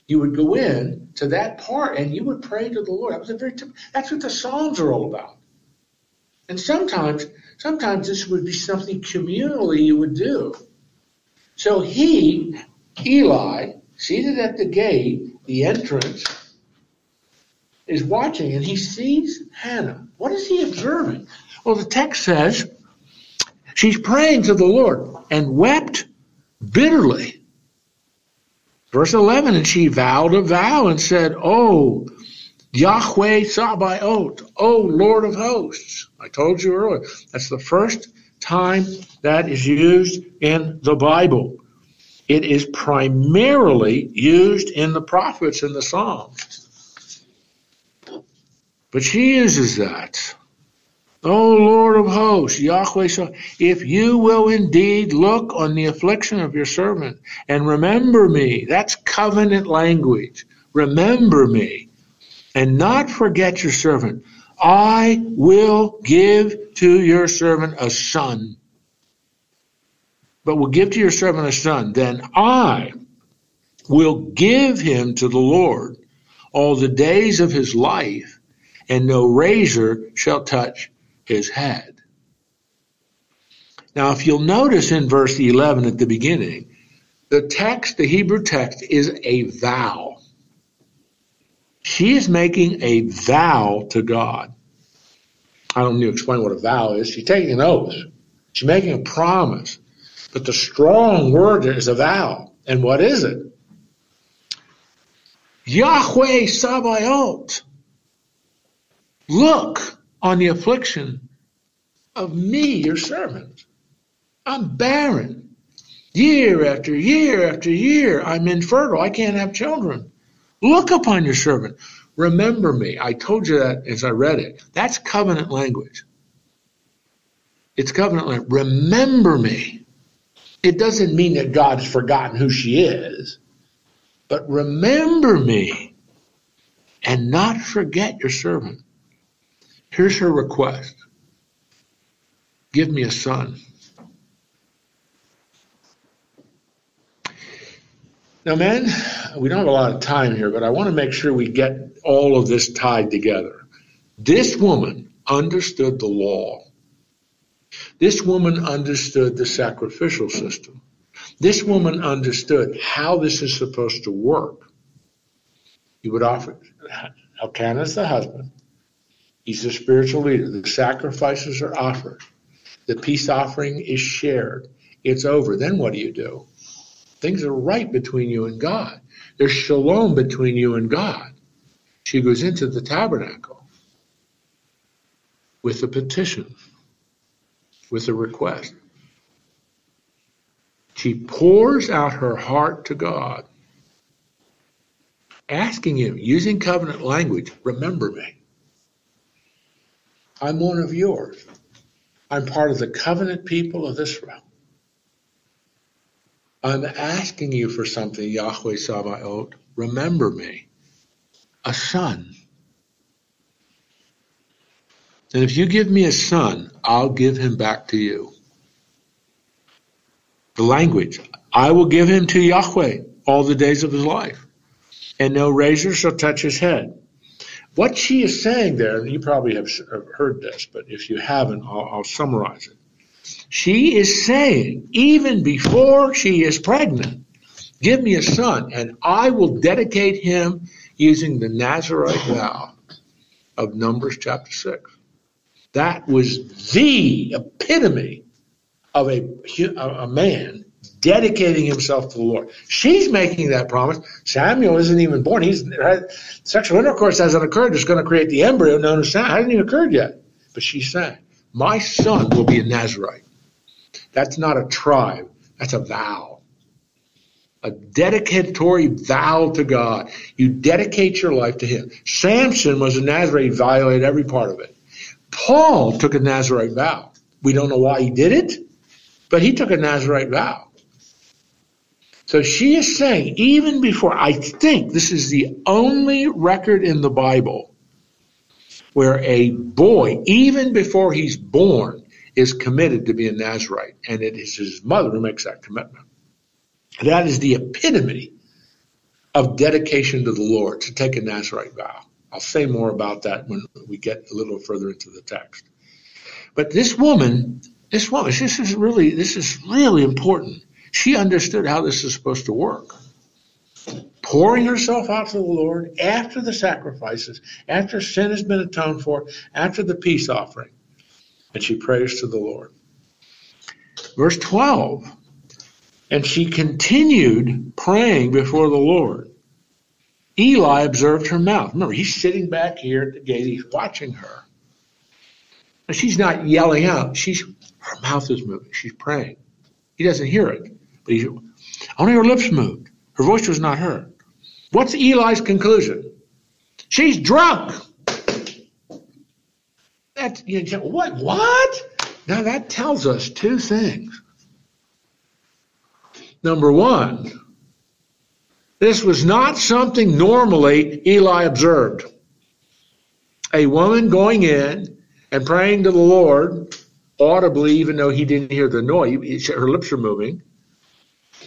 you would go in to that part and you would pray to the Lord. That was a very that's what the Psalms are all about. And sometimes, sometimes this would be something communally you would do. So he, Eli, seated at the gate, the entrance, is watching and he sees Hannah. What is he observing? Well, the text says she's praying to the Lord and wept bitterly. Verse 11, and she vowed a vow and said, Oh, Yahweh Sabaoth, oh Lord of hosts. I told you earlier, that's the first time that is used in the Bible. It is primarily used in the prophets and the Psalms. But she uses that. O Lord of hosts, Yahweh, if you will indeed look on the affliction of your servant and remember me, that's covenant language. Remember me and not forget your servant. I will give to your servant a son, but will give to your servant a son. Then I will give him to the Lord all the days of his life, and no razor shall touch his head. Now, if you'll notice in verse 11 at the beginning, the text, the Hebrew text, is a vow. She is making a vow to God. I don't need to explain what a vow is. She's taking an oath. She's making a promise. But the strong word is a vow. And what is it? Yahweh Sabaoth. Look on the affliction of me, your servant. I'm barren. Year after year after year, I'm infertile. I can't have children. Look upon your servant. Remember me. I told you that as I read it. That's covenant language. It's covenant language. Remember me. It doesn't mean that God's forgotten who she is, but remember me and not forget your servant. Here's her request Give me a son. Now, man, we don't have a lot of time here, but I want to make sure we get all of this tied together. This woman understood the law. This woman understood the sacrificial system. This woman understood how this is supposed to work. You would offer, Elkanah's the husband. He's the spiritual leader. The sacrifices are offered. The peace offering is shared. It's over. Then what do you do? Things are right between you and God. There's shalom between you and God. She goes into the tabernacle with a petition, with a request. She pours out her heart to God, asking Him, using covenant language, remember me. I'm one of yours. I'm part of the covenant people of Israel. I'm asking you for something, Yahweh Sabaoth. Remember me. A son. And if you give me a son, I'll give him back to you. The language. I will give him to Yahweh all the days of his life. And no razor shall touch his head. What she is saying there, and you probably have heard this, but if you haven't, I'll, I'll summarize it. She is saying, even before she is pregnant, give me a son, and I will dedicate him using the Nazarite vow of Numbers chapter 6. That was the epitome of a, a man dedicating himself to the Lord. She's making that promise. Samuel isn't even born. He's sexual intercourse hasn't occurred. It's going to create the embryo known as Samuel. It hasn't even occurred yet. But she's saying, "My son will be a Nazarite." That's not a tribe. That's a vow. A dedicatory vow to God. You dedicate your life to Him. Samson was a Nazarite, violated every part of it. Paul took a Nazarite vow. We don't know why he did it, but he took a Nazarite vow. So she is saying, even before, I think this is the only record in the Bible where a boy, even before he's born, is committed to be a Nazarite, and it is his mother who makes that commitment. That is the epitome of dedication to the Lord, to take a Nazarite vow. I'll say more about that when we get a little further into the text. But this woman, this woman, this is really, this is really important. She understood how this is supposed to work. Pouring herself out to the Lord after the sacrifices, after sin has been atoned for, after the peace offering and she prays to the Lord. Verse 12, and she continued praying before the Lord. Eli observed her mouth. Remember, he's sitting back here at the gate, he's watching her. And she's not yelling out, she's her mouth is moving, she's praying. He doesn't hear it, but only her lips moved. Her voice was not heard. What's Eli's conclusion? She's drunk. That you know, what what? Now that tells us two things. Number one, this was not something normally Eli observed. A woman going in and praying to the Lord audibly, even though he didn't hear the noise, her lips were moving.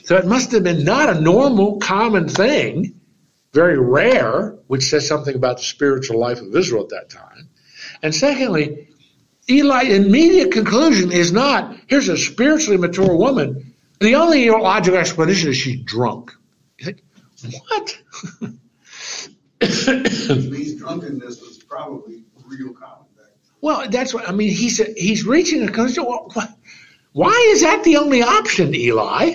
So it must have been not a normal, common thing, very rare, which says something about the spiritual life of Israel at that time. And secondly, Eli immediate conclusion is not, here's a spiritually mature woman. The only logical explanation is she's drunk. Think, what? These drunkenness was probably real common back Well, that's what I mean. He's he's reaching a conclusion. Why is that the only option, Eli?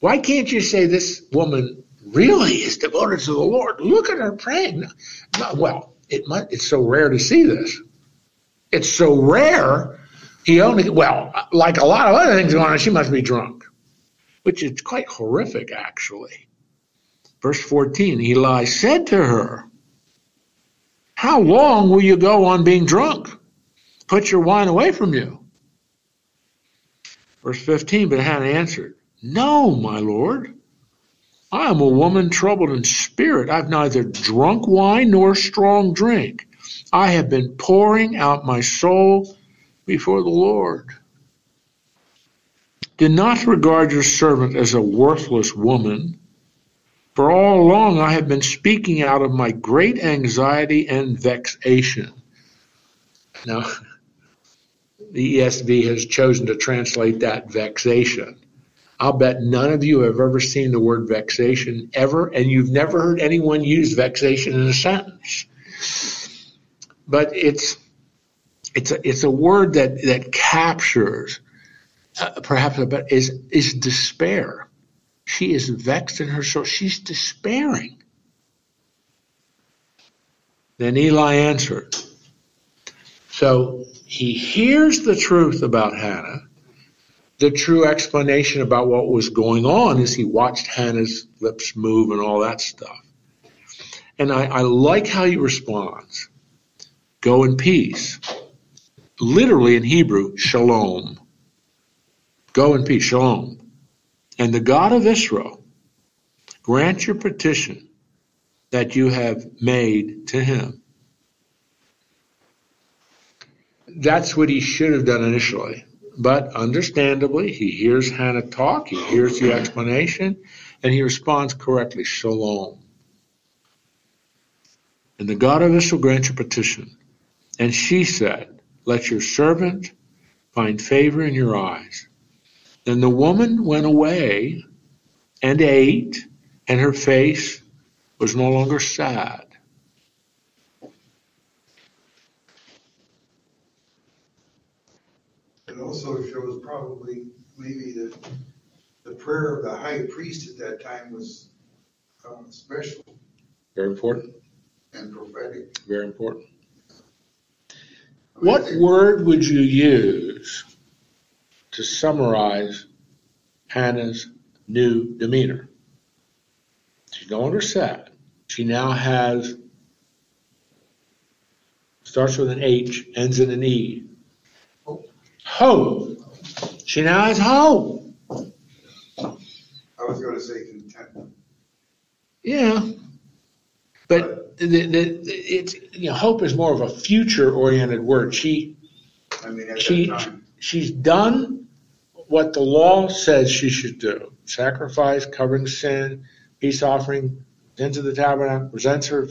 Why can't you say this woman really is devoted to the Lord? Look at her praying. Well, it might, it's so rare to see this. It's so rare. He only, well, like a lot of other things going on, she must be drunk, which is quite horrific, actually. Verse 14 Eli said to her, How long will you go on being drunk? Put your wine away from you. Verse 15, but Hannah answered, No, my lord. I am a woman troubled in spirit. I've neither drunk wine nor strong drink. I have been pouring out my soul before the Lord. Do not regard your servant as a worthless woman, for all along I have been speaking out of my great anxiety and vexation. Now, the ESV has chosen to translate that vexation. I'll bet none of you have ever seen the word vexation ever, and you've never heard anyone use vexation in a sentence. But it's it's a, it's a word that that captures uh, perhaps but is is despair. She is vexed in her soul. She's despairing. Then Eli answered. So he hears the truth about Hannah the true explanation about what was going on is he watched Hannah's lips move and all that stuff. And I, I like how he responds. Go in peace. Literally in Hebrew, shalom. Go in peace, shalom. And the God of Israel grant your petition that you have made to him. That's what he should have done initially. But understandably, he hears Hannah talk, he hears the explanation, and he responds correctly Shalom. And the God of Israel grant your petition. And she said, Let your servant find favor in your eyes. Then the woman went away and ate, and her face was no longer sad. It also shows probably maybe that the prayer of the high priest at that time was um, special Very important. and prophetic. Very important. I mean, What they- word would you use to summarize Hannah's new demeanor? She's no longer sad. She now has, starts with an H, ends in an E. Hope. She now has hope. I was gonna say contentment. Yeah. But the, the, it's, you know, hope is more of a future oriented word. She, I mean, at She- that time. she's done what the law says she should do sacrifice, covering sin, peace offering, into the tabernacle, presents her,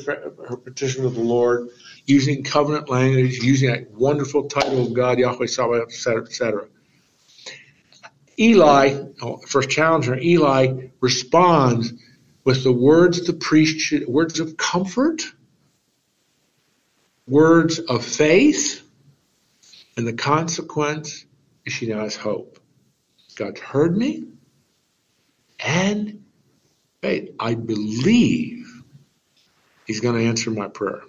her petition to the Lord, using covenant language, using that wonderful title of God, Yahweh Sabaoth, etc., cetera, et cetera. Eli, oh, first challenger, Eli responds with the words the priest should, words of comfort, words of faith, and the consequence is she now has hope. God's heard me, and hey, I believe He's going to answer my prayer.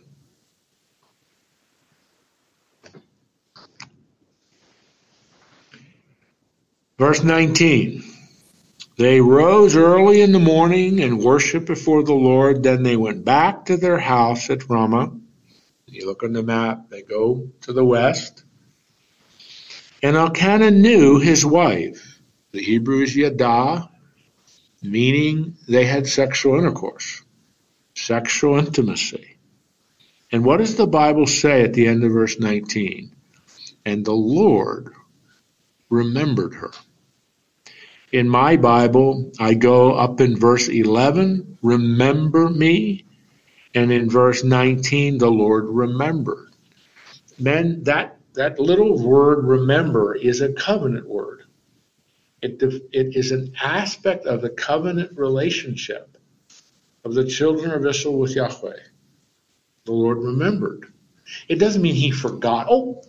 Verse 19. They rose early in the morning and worshiped before the Lord. Then they went back to their house at Ramah. You look on the map, they go to the west. And Elkanah knew his wife. The Hebrew is Yadah, meaning they had sexual intercourse, sexual intimacy. And what does the Bible say at the end of verse 19? And the Lord remembered her. In my Bible, I go up in verse 11, remember me. And in verse 19, the Lord remembered. Men, that, that little word remember is a covenant word. It, it is an aspect of the covenant relationship of the children of Israel with Yahweh. The Lord remembered. It doesn't mean he forgot. Oh,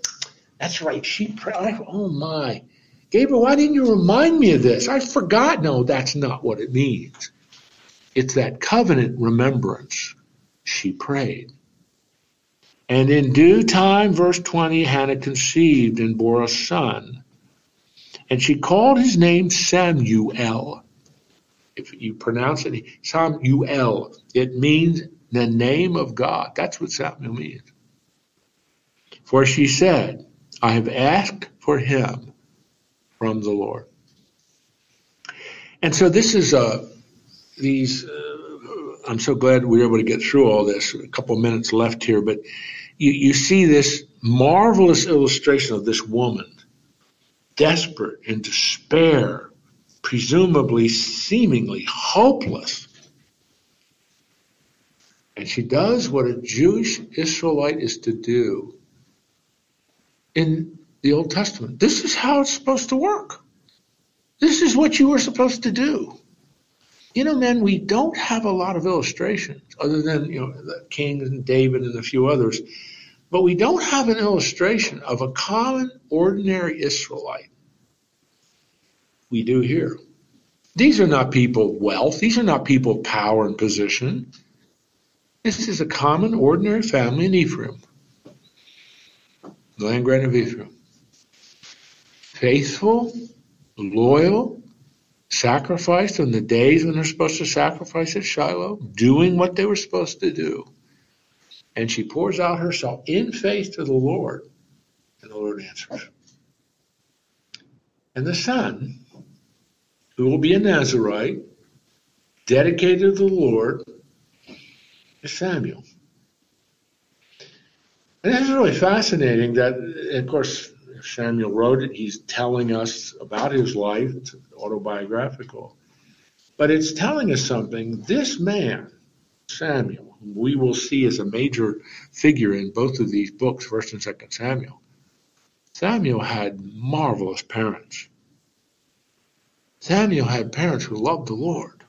that's right. She prayed. Oh my. Gabriel, why didn't you remind me of this? I forgot. No, that's not what it means. It's that covenant remembrance. She prayed. And in due time, verse 20, Hannah conceived and bore a son. And she called his name Samuel. If you pronounce it Samuel, it means the name of God. That's what Samuel means. For she said, I have asked for him from the Lord. And so this is uh, these. Uh, I'm so glad we were able to get through all this. A couple minutes left here, but you, you see this marvelous illustration of this woman, desperate in despair, presumably seemingly hopeless. And she does what a Jewish Israelite is to do in the Old Testament. This is how it's supposed to work. This is what you were supposed to do. You know, men, we don't have a lot of illustrations other than, you know, the King and David and a few others, but we don't have an illustration of a common, ordinary Israelite. We do here. These are not people of wealth. These are not people of power and position. This is a common, ordinary family in Ephraim, the land grant of Ephraim. Faithful, loyal, sacrificed on the days when they're supposed to sacrifice at Shiloh, doing what they were supposed to do. And she pours out herself in faith to the Lord, and the Lord answers. And the son, who will be a Nazarite, dedicated to the Lord, is Samuel. And this is really fascinating that, of course, Samuel wrote it. He's telling us about his life. It's autobiographical. But it's telling us something. This man, Samuel, we will see as a major figure in both of these books, 1st and 2nd Samuel, Samuel had marvelous parents. Samuel had parents who loved the Lord,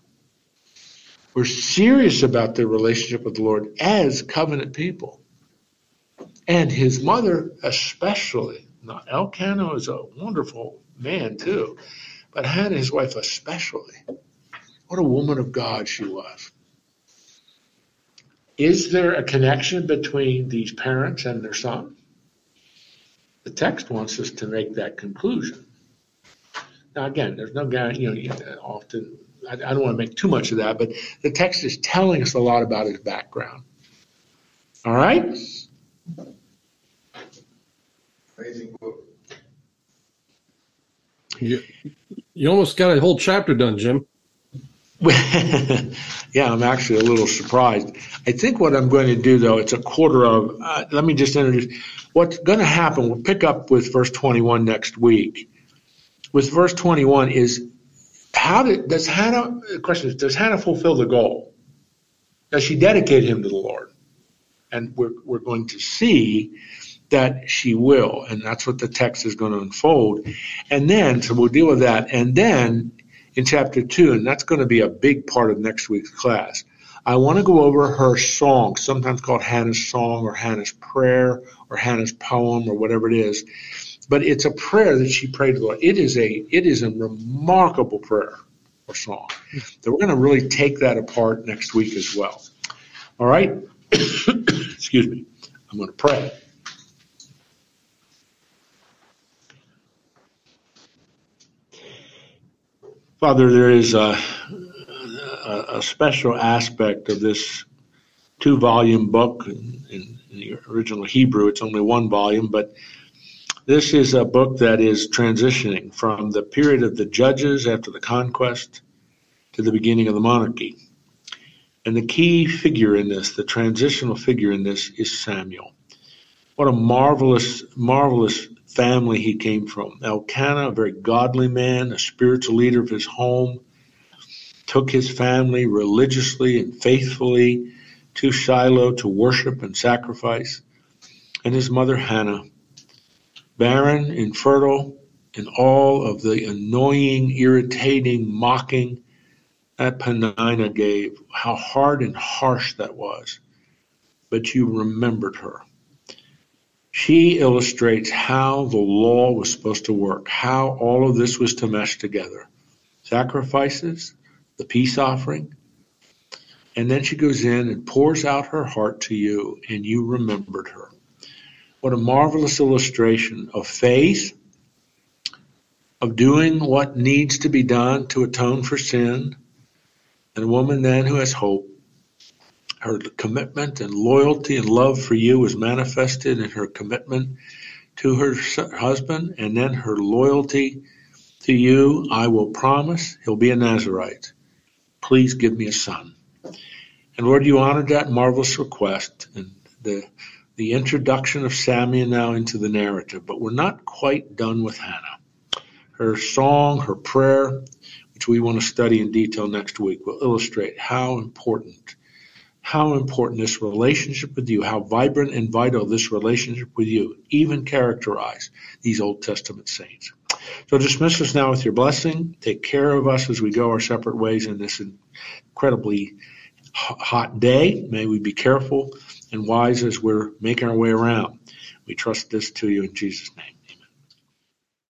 were serious about their relationship with the Lord as covenant people. And his mother, especially, now, Elkanah is a wonderful man too, but Hannah, his wife, especially. What a woman of God she was. Is there a connection between these parents and their son? The text wants us to make that conclusion. Now, again, there's no guarantee, you know, often, I, I don't want to make too much of that, but the text is telling us a lot about his background. All right? Amazing book. You, you almost got a whole chapter done, Jim. yeah, I'm actually a little surprised. I think what I'm going to do, though, it's a quarter of. Uh, let me just introduce what's going to happen. We'll pick up with verse 21 next week. With verse 21 is how did does Hannah? The question is, does Hannah fulfill the goal? Does she dedicate him to the Lord? And we're we're going to see that she will, and that's what the text is going to unfold. And then, so we'll deal with that. And then in chapter two, and that's going to be a big part of next week's class. I want to go over her song, sometimes called Hannah's song or Hannah's prayer or Hannah's poem or whatever it is. But it's a prayer that she prayed to the Lord. It is a it is a remarkable prayer or song. So we're going to really take that apart next week as well. All right. Excuse me. I'm going to pray. Father, there is a, a, special aspect of this two volume book. In, in, the original Hebrew, it's only one volume, but this is a book that is transitioning from the period of the judges after the conquest to the beginning of the monarchy. And the key figure in this, the transitional figure in this, is Samuel. What a marvelous, marvelous family he came from. Elkanah, a very godly man, a spiritual leader of his home, took his family religiously and faithfully to Shiloh to worship and sacrifice. And his mother Hannah, barren, infertile, and all of the annoying, irritating, mocking that Peninnah gave, how hard and harsh that was. But you remembered her. She illustrates how the law was supposed to work, how all of this was to mesh together. Sacrifices, the peace offering, and then she goes in and pours out her heart to you, and you remembered her. What a marvelous illustration of faith, of doing what needs to be done to atone for sin, and a woman then who has hope her commitment and loyalty and love for you was manifested in her commitment to her husband and then her loyalty to you, I will promise he'll be a Nazarite. Please give me a son. And Lord, you honored that marvelous request and the, the introduction of Samuel now into the narrative, but we're not quite done with Hannah. Her song, her prayer, which we want to study in detail next week, will illustrate how important, how important this relationship with you, how vibrant and vital this relationship with you even characterize these Old Testament saints. So dismiss us now with your blessing. Take care of us as we go our separate ways in this incredibly hot day. May we be careful and wise as we're making our way around. We trust this to you in Jesus' name.